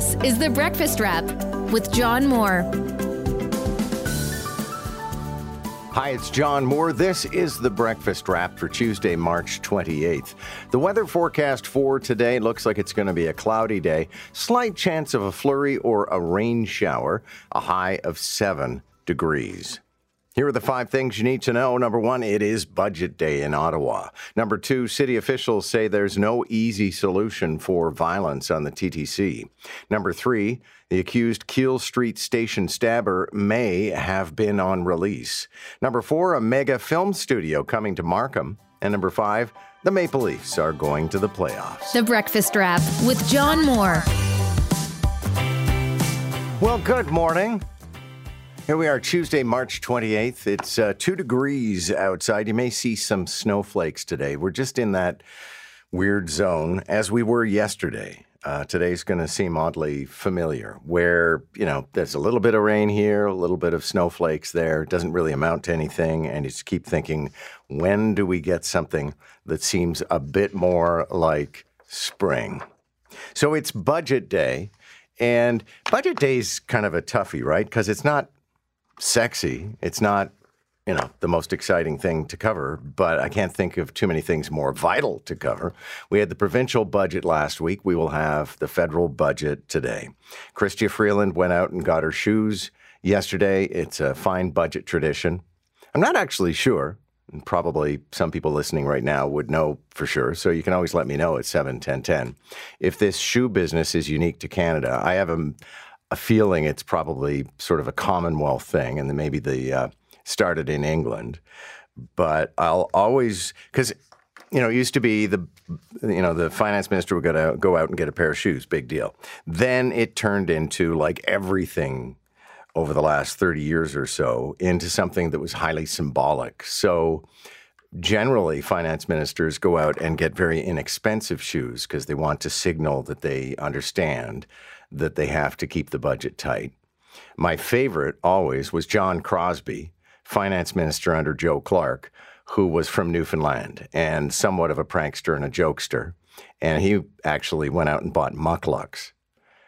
This is The Breakfast Wrap with John Moore. Hi, it's John Moore. This is the Breakfast Wrap for Tuesday, March 28th. The weather forecast for today looks like it's going to be a cloudy day, slight chance of a flurry or a rain shower, a high of 7 degrees. Here are the five things you need to know. Number one, it is budget day in Ottawa. Number two, city officials say there's no easy solution for violence on the TTC. Number three, the accused Keele Street station stabber may have been on release. Number four, a mega film studio coming to Markham. And number five, the Maple Leafs are going to the playoffs. The Breakfast Wrap with John Moore. Well, good morning. Here we are, Tuesday, March 28th. It's uh, two degrees outside. You may see some snowflakes today. We're just in that weird zone as we were yesterday. Uh, today's going to seem oddly familiar, where, you know, there's a little bit of rain here, a little bit of snowflakes there. It doesn't really amount to anything. And you just keep thinking, when do we get something that seems a bit more like spring? So it's budget day. And budget day is kind of a toughie, right? Because it's not sexy. It's not, you know, the most exciting thing to cover, but I can't think of too many things more vital to cover. We had the provincial budget last week. We will have the federal budget today. Chrystia Freeland went out and got her shoes yesterday. It's a fine budget tradition. I'm not actually sure. And probably some people listening right now would know for sure. So you can always let me know at 7 10 10. If this shoe business is unique to Canada, I have a, a feeling it's probably sort of a Commonwealth thing, and then maybe the uh, started in England. But I'll always because you know it used to be the you know the finance minister would go to go out and get a pair of shoes, big deal. Then it turned into like everything over the last 30 years or so into something that was highly symbolic. So generally finance ministers go out and get very inexpensive shoes because they want to signal that they understand that they have to keep the budget tight. My favorite always was John Crosbie, finance minister under Joe Clark, who was from Newfoundland and somewhat of a prankster and a jokester. And he actually went out and bought mukluks.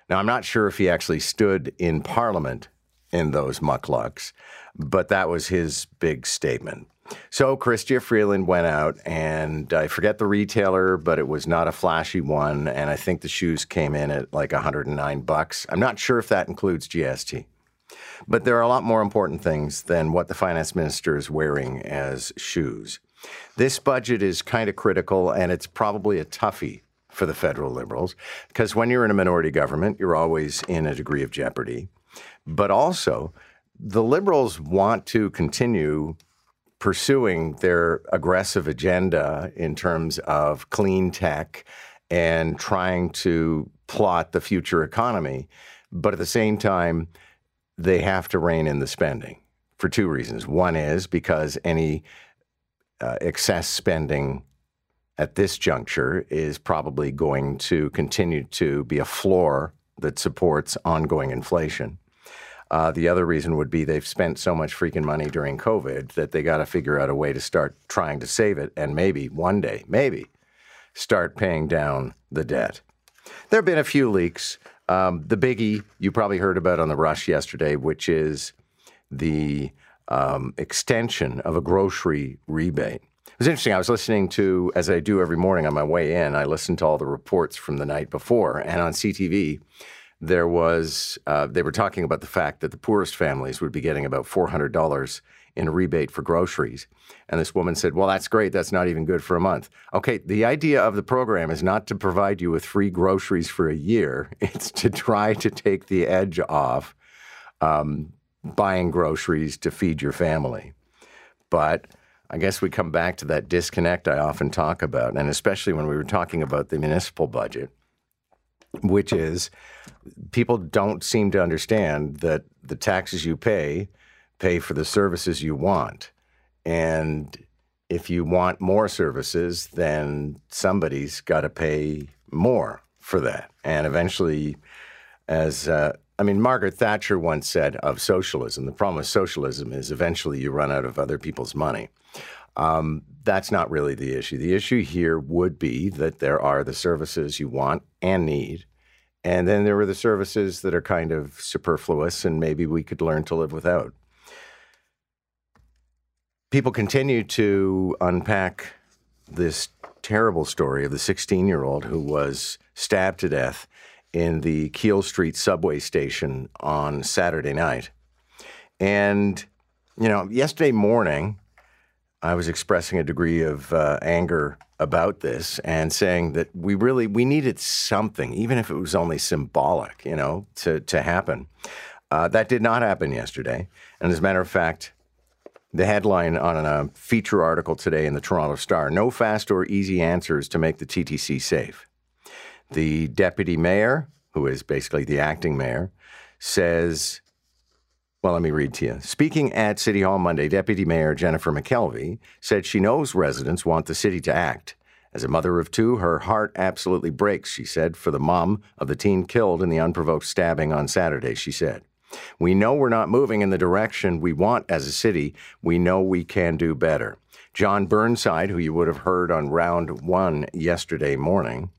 Now, I'm not sure if he actually stood in Parliament in those mukluks, but that was his big statement. So Chrystia Freeland went out, and I forget the retailer, but it was not a flashy one, and I think the shoes came in at like 109 bucks. I'm not sure if that includes GST. But there are a lot more important things than what the finance minister is wearing as shoes. This budget is kind of critical, and it's probably a toughie for the federal liberals because when you're in a minority government, you're always in a degree of jeopardy. But also, the liberals want to continue pursuing their aggressive agenda in terms of clean tech and trying to plot the future economy. But at the same time, they have to rein in the spending for two reasons. One is because any uh, excess spending at this juncture is probably going to continue to be a floor that supports ongoing inflation. Uh, the other reason would be they've spent so much freaking money during COVID that they got to figure out a way to start trying to save it and maybe one day, maybe start paying down the debt. There have been a few leaks. Um, the biggie you probably heard about on the rush yesterday, which is the um, extension of a grocery rebate. It was interesting. I was listening to, as I do every morning on my way in, I listened to all the reports from the night before, and on CTV, there was uh, they were talking about the fact that the poorest families would be getting about four hundred dollars in rebate for groceries. And this woman said, Well, that's great. That's not even good for a month. Okay, the idea of the program is not to provide you with free groceries for a year, it's to try to take the edge off um, buying groceries to feed your family. But I guess we come back to that disconnect I often talk about, and especially when we were talking about the municipal budget which is people don't seem to understand that the taxes you pay pay for the services you want. And if you want more services, then somebody's got to pay more for that. And eventually, as uh, I mean, Margaret Thatcher once said of socialism, the problem with socialism is eventually you run out of other people's money. Um, that's not really the issue. The issue here would be that there are the services you want and need, And then there were the services that are kind of superfluous and maybe we could learn to live without. People continue to unpack this terrible story of the 16 year old who was stabbed to death in the Keele Street subway station on Saturday night. And, you know, yesterday morning, I was expressing a degree of uh, anger about this and saying that we really we needed something, even if it was only symbolic, you know, to to happen. Uh, that did not happen yesterday, and as a matter of fact, the headline on a feature article today in the Toronto Star: "No fast or easy answers to make the TTC safe." The deputy mayor, who is basically the acting mayor, says well, let me read to you. Speaking at City Hall Monday, Deputy Mayor Jennifer McKelvey said she knows residents want the city to act. As a mother of two, her heart absolutely breaks, she said, for the mom of the teen killed in the unprovoked stabbing on Saturday, she said. We know we're not moving in the direction we want as a city. We know we can do better. Jon Burnside, who you would have heard on round one yesterday morning,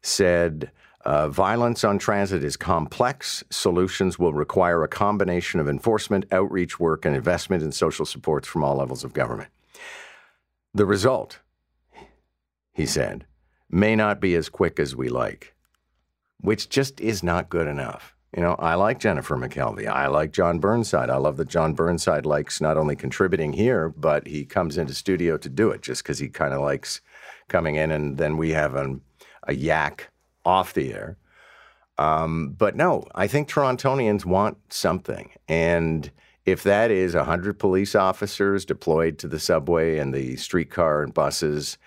said, uh, violence on transit is complex. Solutions will require a combination of enforcement, outreach work, and investment in social supports from all levels of government. The result, he said, may not be as quick as we like, which just is not good enough. You know, I like Jennifer McKelvey. I like Jon Burnside. I love that Jon Burnside likes not only contributing here, but he comes into studio to do it just because he kind of likes coming in and then we have an, a yak off the air. Um, but no, I think Torontonians want something. And if that is 100 police officers deployed to the subway and the streetcar and buses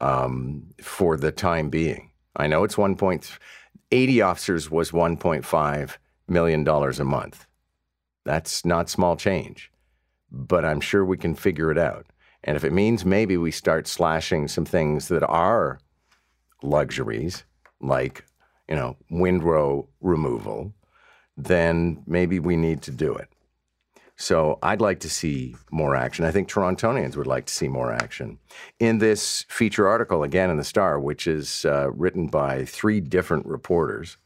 um, for the time being, I know it's 1.80 officers was 1.5 million dollars a month. That's not small change, but I'm sure we can figure it out. And if it means maybe we start slashing some things that are luxuries, like, you know, windrow removal, then maybe we need to do it. So I'd like to see more action. I think Torontonians would like to see more action. In this feature article, again in the Star, which is uh, written by three different reporters,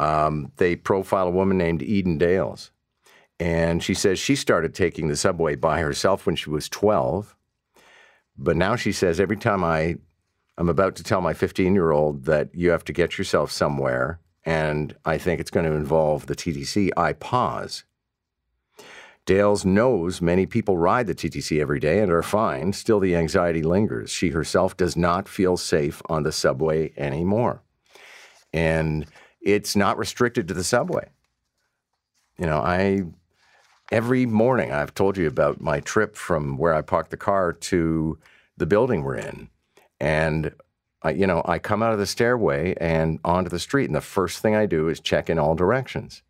um, they profile a woman named Eden Dales. And she says she started taking the subway by herself when she was 12. But now she says every time I I'm about to tell my 15 year old that you have to get yourself somewhere, and I think it's going to involve the TTC. I pause. Dales knows many people ride the TTC every day and are fine. Still, the anxiety lingers. She herself does not feel safe on the subway anymore. And it's not restricted to the subway. You know, I, every morning, I've told you about my trip from where I parked the car to the building we're in. And I, you know, I come out of the stairway and onto the street, and the first thing I do is check in all directions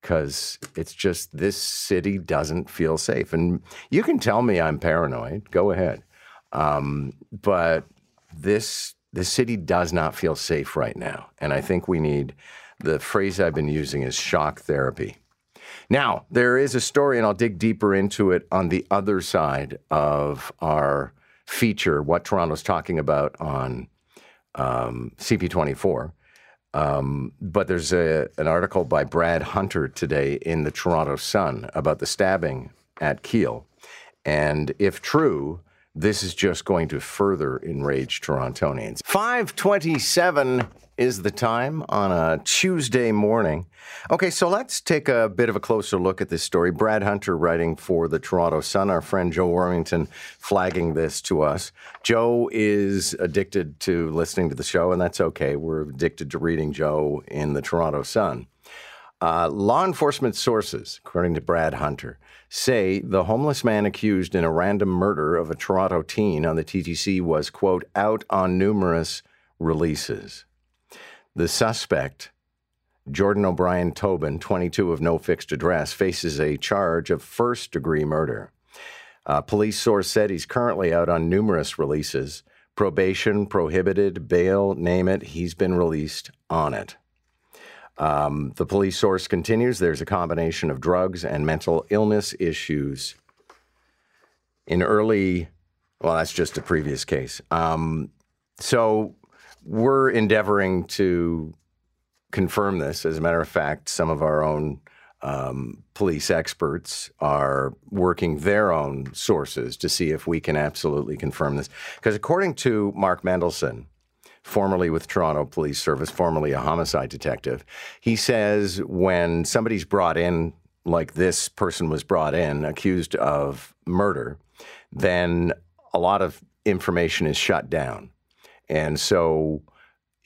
because it's just this city doesn't feel safe. And you can tell me I'm paranoid. Go ahead, um, but this this city does not feel safe right now, and I think we need the phrase I've been using is shock therapy. Now there is a story, and I'll dig deeper into it on the other side of our feature what Toronto's talking about on um, CP24. Um, but there's a, an article by Brad Hunter today in the Toronto Sun about the stabbing at Keele. And if true, this is just going to further enrage Torontonians. 527 is the time on a Tuesday morning. Okay, so let's take a bit of a closer look at this story. Brad Hunter writing for the Toronto Sun, our friend Joe Warmington flagging this to us. Joe is addicted to listening to the show, and that's okay. We're addicted to reading Joe in the Toronto Sun. Uh, law enforcement sources, according to Brad Hunter, say the homeless man accused in a random murder of a Toronto teen on the TTC was, quote, out on numerous releases. The suspect, Jordan O'Brien Tobin, 22 of no fixed address, faces a charge of first degree murder. A police source said he's currently out on numerous releases probation, prohibited, bail, name it, he's been released on it. Um, the police source continues there's a combination of drugs and mental illness issues. In early, well, that's just a previous case. Um, so we're endeavoring to confirm this. As a matter of fact, some of our own um, police experts are working their own sources to see if we can absolutely confirm this. Because according to Mark Mendelson, formerly with Toronto Police Service, formerly a homicide detective, he says when somebody's brought in, like this person was brought in, accused of murder, then a lot of information is shut down. And so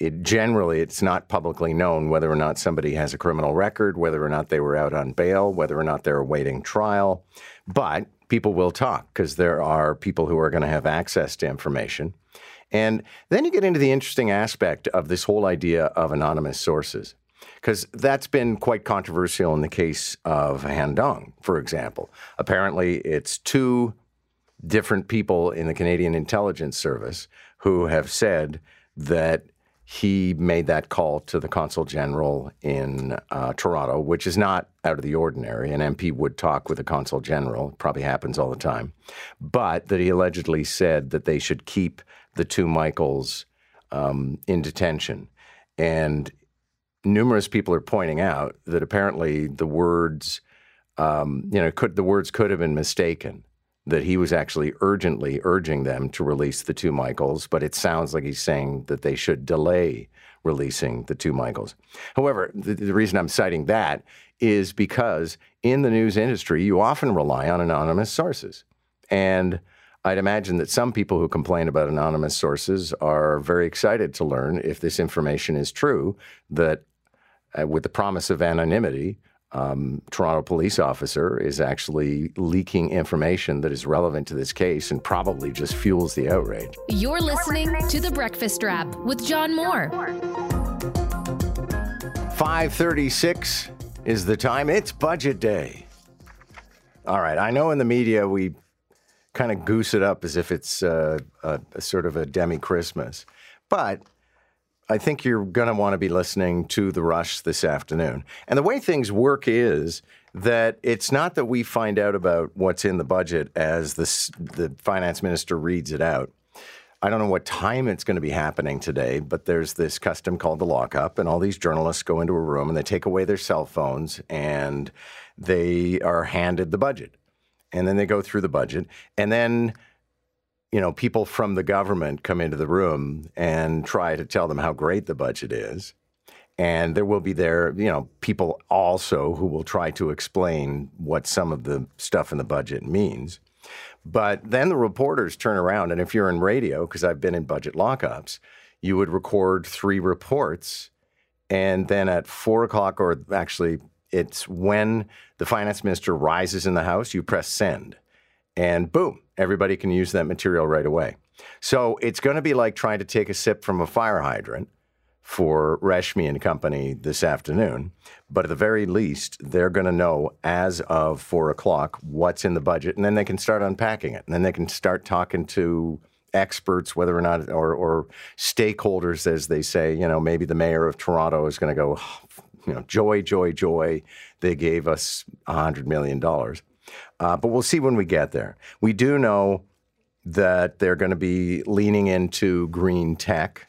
it generally it's not publicly known whether or not somebody has a criminal record, whether or not they were out on bail, whether or not they're awaiting trial. But people will talk because there are people who are going to have access to information. And then you get into the interesting aspect of this whole idea of anonymous sources, because that's been quite controversial in the case of Han Dong, for example. Apparently, it's two different people in the Canadian Intelligence Service who have said that he made that call to the consul general in uh, Toronto, which is not out of the ordinary. An MP would talk with the consul general, probably happens all the time, but that he allegedly said that they should keep the two Michaels um, in detention. And numerous people are pointing out that apparently the words, um, you know, could the words could have been mistaken that he was actually urgently urging them to release the two Michaels, but it sounds like he's saying that they should delay releasing the two Michaels. However, the, the, reason I'm citing that is because in the news industry, you often rely on anonymous sources. And I'd imagine that some people who complain about anonymous sources are very excited to learn if this information is true, that uh, with the promise of anonymity, um, Toronto police officer is actually leaking information that is relevant to this case and probably just fuels the outrage. You're listening to The Breakfast Wrap with John Moore. 536 is the time. It's budget day. All right. I know in the media we kind of goose it up as if it's uh, a, a sort of a demi Christmas. But I think you're going to want to be listening to The Rush this afternoon. And the way things work is that it's not that we find out about what's in the budget as the, the finance minister reads it out. I don't know what time it's going to be happening today, but there's this custom called the lockup, and all these journalists go into a room and they take away their cell phones and they are handed the budget. And then they go through the budget. And then you know, people from the government come into the room and try to tell them how great the budget is. And there will be there, you know, people also who will try to explain what some of the stuff in the budget means. But then the reporters turn around, and if you're in radio, because I've been in budget lockups, you would record three reports. And then at four o'clock, or actually, it's when the finance minister rises in the House, you press send. And boom, everybody can use that material right away. So it's going to be like trying to take a sip from a fire hydrant for Reshmi and company this afternoon. But at the very least, they're going to know as of four o'clock what's in the budget, and then they can start unpacking it. And then they can start talking to experts, whether or not, or, or stakeholders, as they say. You know, maybe the mayor of Toronto is going to go, oh, you know, joy, joy, joy. They gave us $100 million. Uh, but we'll see when we get there. We do know that they're going to be leaning into green tech.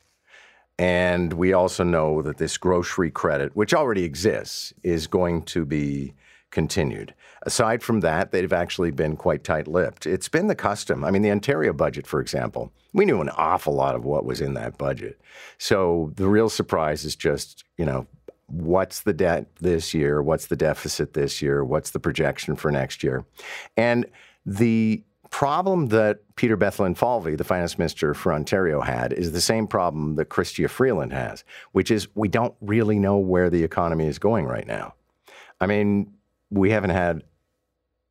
And we also know that this grocery credit, which already exists, is going to be continued. Aside from that, they've actually been quite tight lipped. It's been the custom. I mean, the Ontario budget, for example, we knew an awful lot of what was in that budget. So the real surprise is just, you know, what's the debt this year, what's the deficit this year, what's the projection for next year. And the problem that Peter Bethlenfalvy, the finance minister for Ontario, had is the same problem that Chrystia Freeland has, which is we don't really know where the economy is going right now. I mean, we haven't had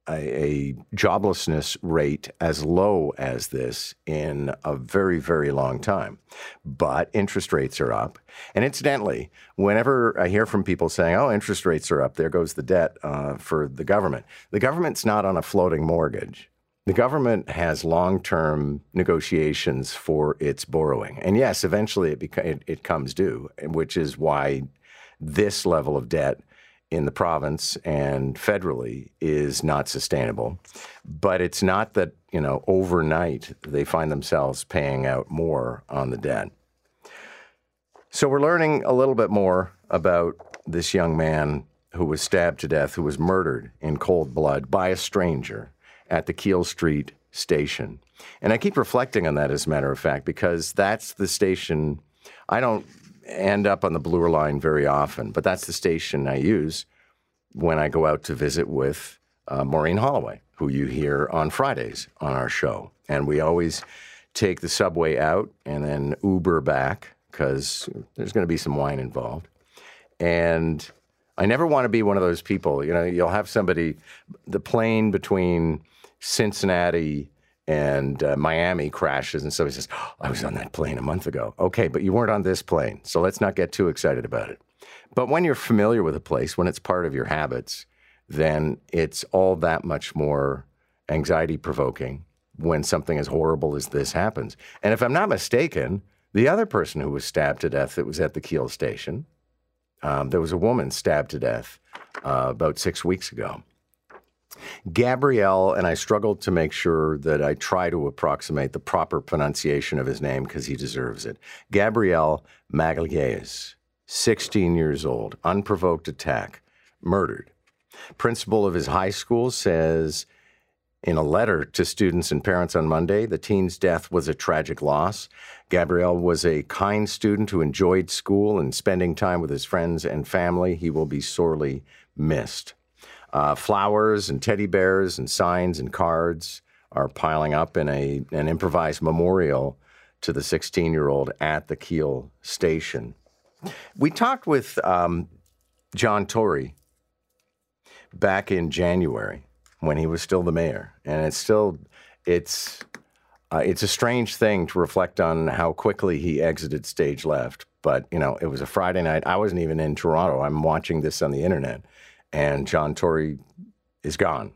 a, joblessness rate as low as this in a very, very long time. But interest rates are up. And incidentally, whenever I hear from people saying, oh, interest rates are up, there goes the debt uh, for the government, the government's not on a floating mortgage. The government has long term negotiations for its borrowing. And yes, eventually it, beca- it, it comes due, which is why this level of debt in the province and federally is not sustainable. But it's not that, you know, overnight they find themselves paying out more on the debt. So we're learning a little bit more about this young man who was stabbed to death, who was murdered in cold blood by a stranger at the Keele Street station. And I keep reflecting on that, as a matter of fact, because that's the station. I don't end up on the Bloor line very often, but that's the station I use when I go out to visit with uh, Maureen Holloway, who you hear on Fridays on our show. And we always take the subway out and then Uber back because there's going to be some wine involved. And I never want to be one of those people. You know, you'll have somebody, the plane between Cincinnati and uh, Miami crashes, and somebody says, oh, I was on that plane a month ago. Okay, but you weren't on this plane, so let's not get too excited about it. But when you're familiar with a place, when it's part of your habits, then it's all that much more anxiety provoking when something as horrible as this happens. And if I'm not mistaken, the other person who was stabbed to death that was at the Keele station, um, there was a woman stabbed to death uh, about six weeks ago. Gabriel, and I struggled to make sure that I try to approximate the proper pronunciation of his name because he deserves it. Gabriel Magalhaes, 16 years old, unprovoked attack, murdered. Principal of his high school says in a letter to students and parents on Monday, the teen's death was a tragic loss. Gabriel was a kind student who enjoyed school and spending time with his friends and family. He will be sorely missed. Uh, flowers and teddy bears and signs and cards are piling up in a, an improvised memorial to the 16 year old at the Keele station. We talked with um, John Tory back in January when he was still the mayor, and it's still it's uh, it's a strange thing to reflect on how quickly he exited stage left. But you know, it was a Friday night. I wasn't even in Toronto. I'm watching this on the internet, and John Tory is gone.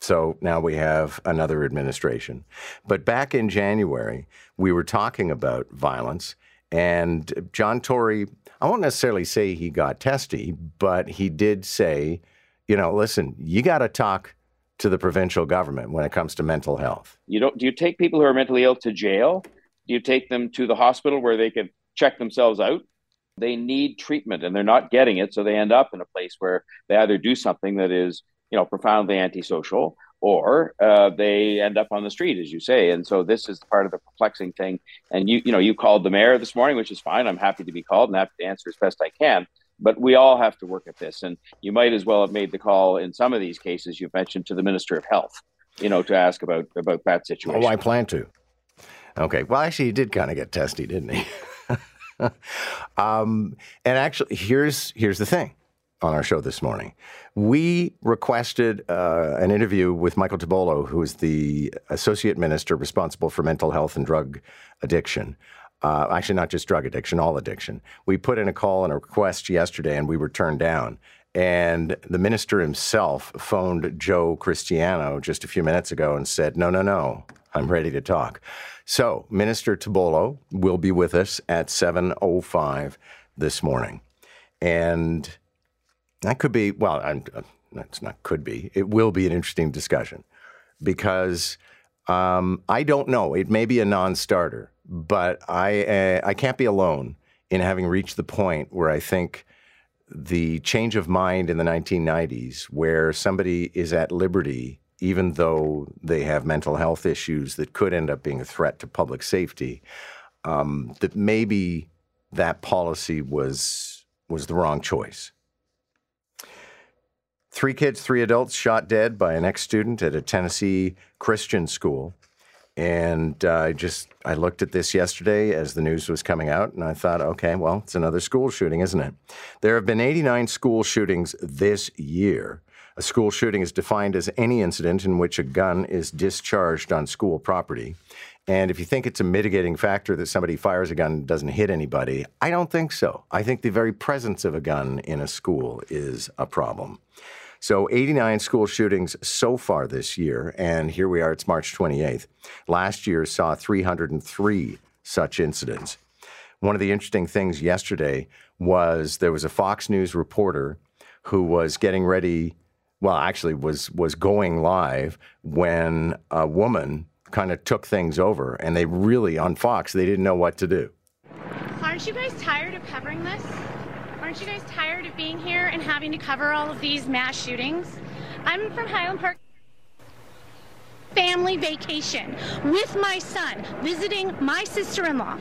So now we have another administration. But back in January, we were talking about violence, and John Tory, I won't necessarily say he got testy, but he did say, you know, listen, you got to talk to the provincial government when it comes to mental health. You don't do you take people who are mentally ill to jail? Do you take them to the hospital where they can check themselves out? They need treatment and they're not getting it. So they end up in a place where they either do something that is you know profoundly antisocial or uh, they end up on the street as you say. And so this is part of the perplexing thing. And you you know you called the mayor this morning which is fine. I'm happy to be called and happy to answer as best i can. But we all have to work at this. And you might as well have made the call in some of these cases you've mentioned to the minister of health you know to ask about about that situation. Oh i plan to. Okay. Well actually he did kind of get testy didn't he um, and actually, here's here's the thing on our show this morning. We requested uh, an interview with Michael Tibollo, who is the associate minister responsible for mental health and drug addiction. Uh, actually, not just drug addiction, all addiction. We put in a call and a request yesterday, and we were turned down. And the minister himself phoned Joe Cristiano just a few minutes ago and said, No, no, no, I'm ready to talk. So, Minister Tibollo will be with us at 7.05 this morning. And that could be, well, I'm, uh, that's not could be, it will be an interesting discussion because um, I don't know. It may be a non starter, but I, uh, I can't be alone in having reached the point where I think the change of mind in the 1990s, where somebody is at liberty even though they have mental health issues that could end up being a threat to public safety, um, that maybe that policy was was the wrong choice. Three kids, three adults shot dead by an ex-student at a Tennessee Christian school. And uh, I just I looked at this yesterday as the news was coming out, and I thought, okay, well, it's another school shooting, isn't it? There have been 89 school shootings this year. A school shooting is defined as any incident in which a gun is discharged on school property. And if you think it's a mitigating factor that somebody fires a gun and doesn't hit anybody, I don't think so. I think the very presence of a gun in a school is a problem. So 89 school shootings so far this year, and here we are, it's March 28th. Last year saw 303 such incidents. One of the interesting things yesterday was there was a Fox News reporter who was getting ready well, actually was was going live when a woman kind of took things over, and they really on Fox they didn't know what to do. Aren't you guys tired of covering this? Aren't you guys tired of being here and having to cover all of these mass shootings? I'm from Highland Park family vacation with my son, visiting my sister in law.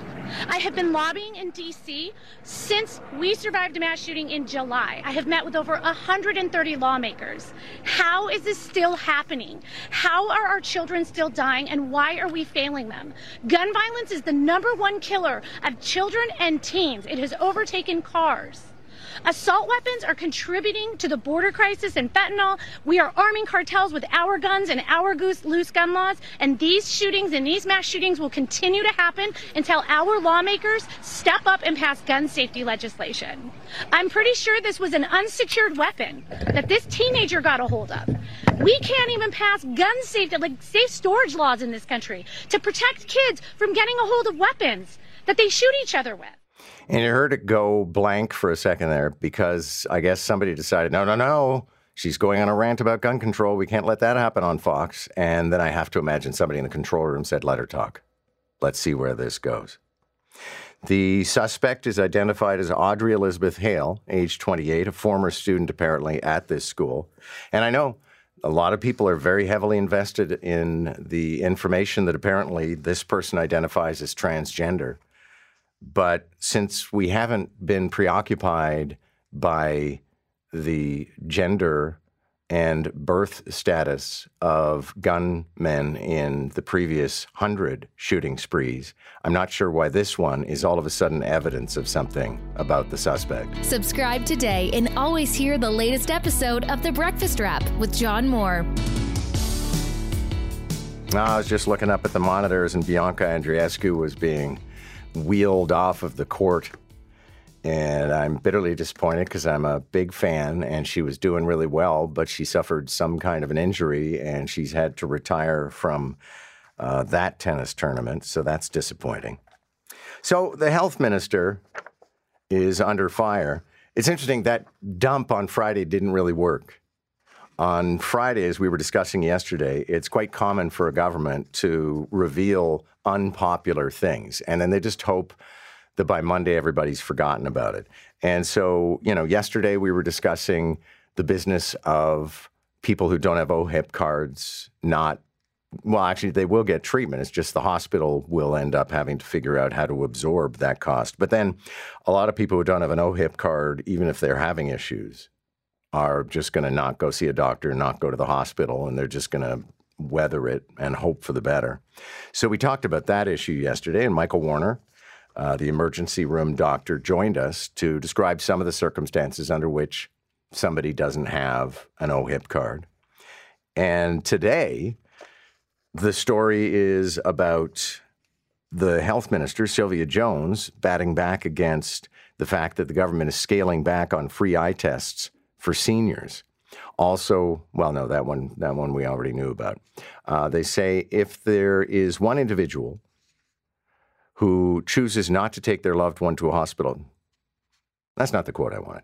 I have been lobbying in DC since we survived a mass shooting in July. I have met with over 130 lawmakers. How is this still happening? How are our children still dying and why are we failing them? Gun violence is the number one killer of children and teens. It has overtaken cars. Assault weapons are contributing to the border crisis and fentanyl. We are arming cartels with our guns and our loose gun laws. And these shootings and these mass shootings will continue to happen until our lawmakers step up and pass gun safety legislation. I'm pretty sure this was an unsecured weapon that this teenager got a hold of. We can't even pass gun safety, like safe storage laws in this country to protect kids from getting a hold of weapons that they shoot each other with. And you heard it go blank for a second there because I guess somebody decided, no, no, no, she's going on a rant about gun control. We can't let that happen on Fox. And then I have to imagine somebody in the control room said, let her talk. Let's see where this goes. The suspect is identified as Audrey Elizabeth Hale, age 28, a former student apparently at this school. And I know a lot of people are very heavily invested in the information that apparently this person identifies as transgender. But since we haven't been preoccupied by the gender and birth status of gunmen in the previous hundred shooting sprees. I'm not sure why this one is all of a sudden evidence of something about the suspect. Subscribe today and always hear the latest episode of The Breakfast Wrap with John Moore. I was just looking up at the monitors, and Bianca Andreescu was being wheeled off of the court. And I'm bitterly disappointed because I'm a big fan and she was doing really well, but she suffered some kind of an injury and she's had to retire from uh, that tennis tournament. So that's disappointing. So the health minister is under fire. It's interesting that dump on Friday didn't really work. On Friday, as we were discussing yesterday, it's quite common for a government to reveal unpopular things. And then they just hope that by Monday everybody's forgotten about it. And so, you know, yesterday we were discussing the business of people who don't have OHIP cards not well, actually, they will get treatment. It's just the hospital will end up having to figure out how to absorb that cost. But then a lot of people who don't have an OHIP card, even if they're having issues, are just going to not go see a doctor, not go to the hospital, and they're just going to weather it and hope for the better. So we talked about that issue yesterday, and Michael Warner, uh, the emergency room doctor, joined us to describe some of the circumstances under which somebody doesn't have an OHIP card. And today, the story is about the health minister, Sylvia Jones, batting back against the fact that the government is scaling back on free eye tests for seniors. Also, well, no, that one, that one we already knew about. Uh, they say if there is one individual who chooses not to take their loved one to a hospital, that's not the quote I wanted.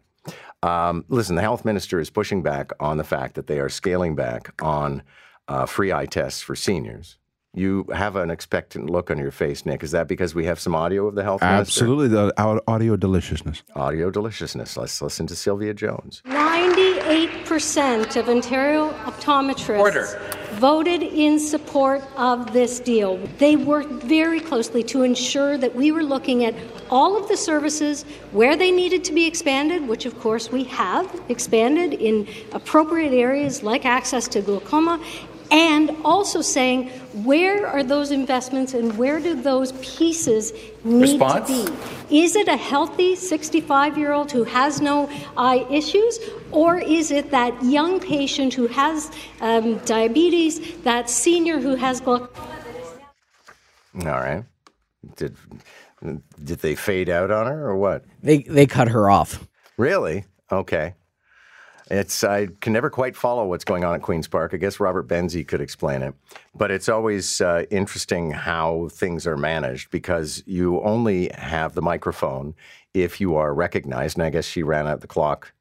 Um, listen, the health minister is pushing back on the fact that they are scaling back on uh, free eye tests for seniors. You have an expectant look on your face, Nick. Is that because we have some audio of the health Absolutely, minister? Absolutely, the audio deliciousness. Audio deliciousness. Let's listen to Sylvia Jones. 98% of Ontario optometrists Order. voted in support of this deal. They worked very closely to ensure that we were looking at all of the services where they needed to be expanded, which of course we have expanded in appropriate areas like access to glaucoma, and also saying where are those investments and where do those pieces need Response? to be? Is it a healthy 65 year old who has no eye issues, or is it that young patient who has um, diabetes, that senior who has glaucoma? All right. Did did they fade out on her or what? They they cut her off. Really? Okay. It's I can never quite follow what's going on at Queens Park. I guess Robert Benzie could explain it, but it's always uh, interesting how things are managed because you only have the microphone if you are recognized. And I guess she ran out the clock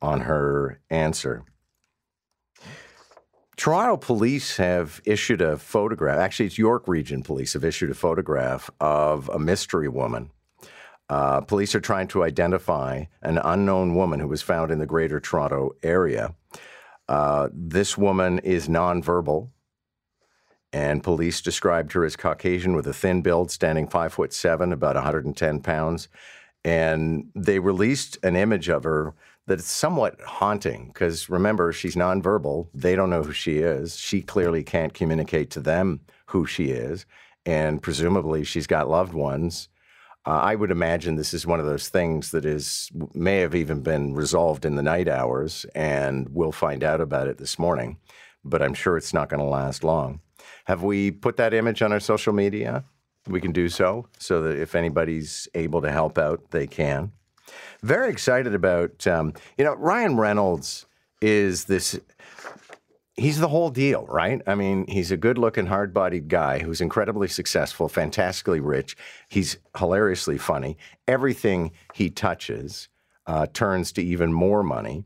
on her answer. Toronto police have issued a photograph. Actually, it's York Region Police have issued a photograph of a mystery woman Uh, police are trying to identify an unknown woman who was found in the greater Toronto area. Uh, this woman is nonverbal, and police described her as Caucasian with a thin build, standing five foot seven, about 110 pounds. And they released an image of her that's somewhat haunting because remember, she's nonverbal. They don't know who she is. She clearly can't communicate to them who she is. And presumably, she's got loved ones. Uh, I would imagine this is one of those things that is may have even been resolved in the night hours, and we'll find out about it this morning. But I'm sure it's not going to last long. Have we put that image on our social media? We can do so, so that if anybody's able to help out, they can. Very excited about, um, you know, Ryan Reynolds is this he's the whole deal, right? I mean, he's a good looking, hard bodied guy who's incredibly successful, fantastically rich. He's hilariously funny. Everything he touches uh, turns to even more money.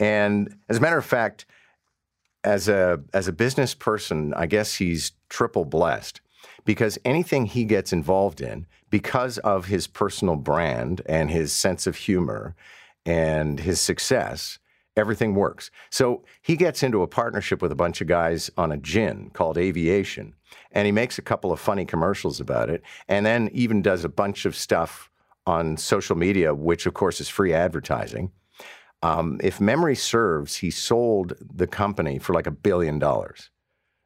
And as a matter of fact, as a as a business person, I guess he's triple blessed because anything he gets involved in, because of his personal brand and his sense of humor and his success, everything works. So he gets into a partnership with a bunch of guys on a gin called Aviation, and he makes a couple of funny commercials about it, and then even does a bunch of stuff on social media, which of course is free advertising. Um, if memory serves, he sold the company for like a billion dollars.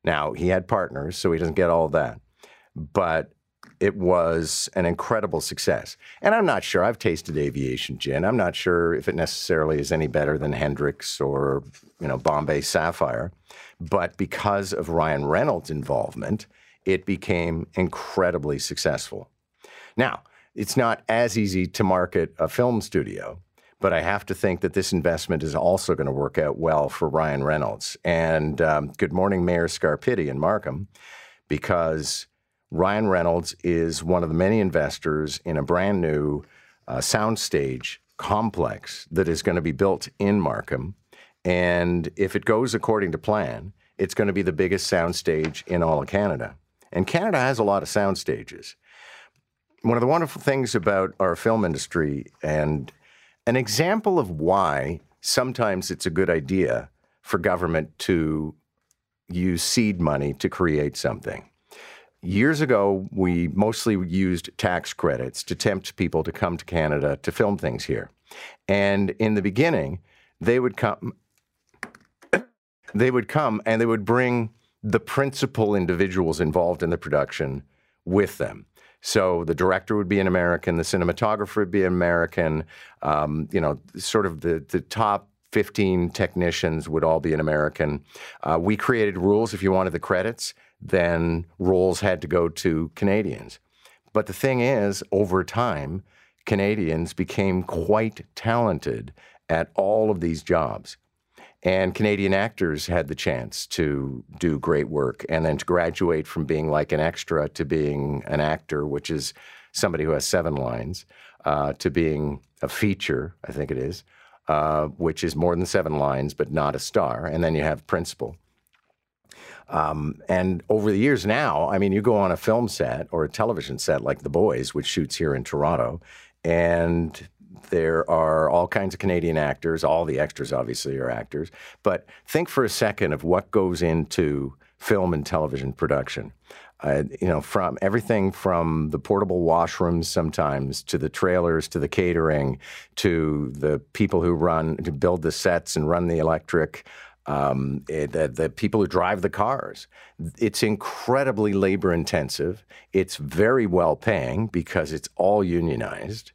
Now he had partners, so he doesn't get all that, but it was an incredible success. And I'm not sure, I've tasted aviation gin. I'm not sure if it necessarily is any better than Hendrick's or, you know, Bombay Sapphire. But because of Ryan Reynolds' involvement, it became incredibly successful. Now, it's not as easy to market a film studio, but I have to think that this investment is also going to work out well for Ryan Reynolds. And um, good morning, Mayor Scarpitti in Markham, because Ryan Reynolds is one of the many investors in a brand new uh, soundstage complex that is going to be built in Markham. And if it goes according to plan, it's going to be the biggest soundstage in all of Canada. And Canada has a lot of sound stages. One of the wonderful things about our film industry and an example of why sometimes it's a good idea for government to use seed money to create something. Years ago, we mostly used tax credits to tempt people to come to Canada to film things here. And in the beginning, they would come they would come and they would bring the principal individuals involved in the production with them. So the director would be an American, the cinematographer would be an American, um, you know, sort of the, the top 15 technicians would all be an American. Uh, we created rules if you wanted the credits then roles had to go to Canadians. But the thing is, over time, Canadians became quite talented at all of these jobs. And Canadian actors had the chance to do great work and then to graduate from being like an extra to being an actor, which is somebody who has seven lines, uh, to being a feature, I think it is, uh, which is more than seven lines, but not a star. And then you have principal. Um, and over the years now, I mean, you go on a film set or a television set like The Boys, which shoots here in Toronto, and there are all kinds of Canadian actors. All the extras, obviously, are actors. But think for a second of what goes into film and television production. Uh, you know, from everything from the portable washrooms sometimes to the trailers to the catering to the people who run to build the sets and run the electric um, eh, the, the people who drive the cars. It's incredibly labor intensive. It's very well paying because it's all unionized.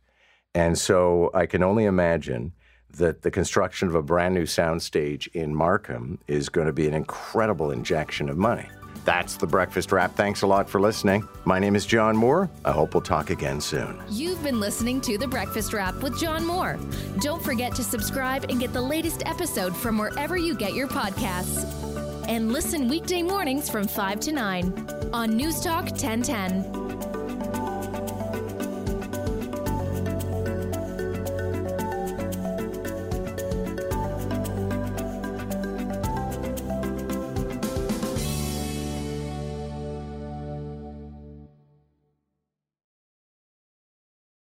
And so I can only imagine that the construction of a brand new soundstage in Markham is going to be an incredible injection of money. That's the breakfast wrap. Thanks a lot for listening. My name is John Moore. I hope we'll talk again soon. You've been listening to The Breakfast Wrap with John Moore. Don't forget to subscribe and get the latest episode from wherever you get your podcasts. And listen weekday mornings from 5 to 9 on News Talk 1010.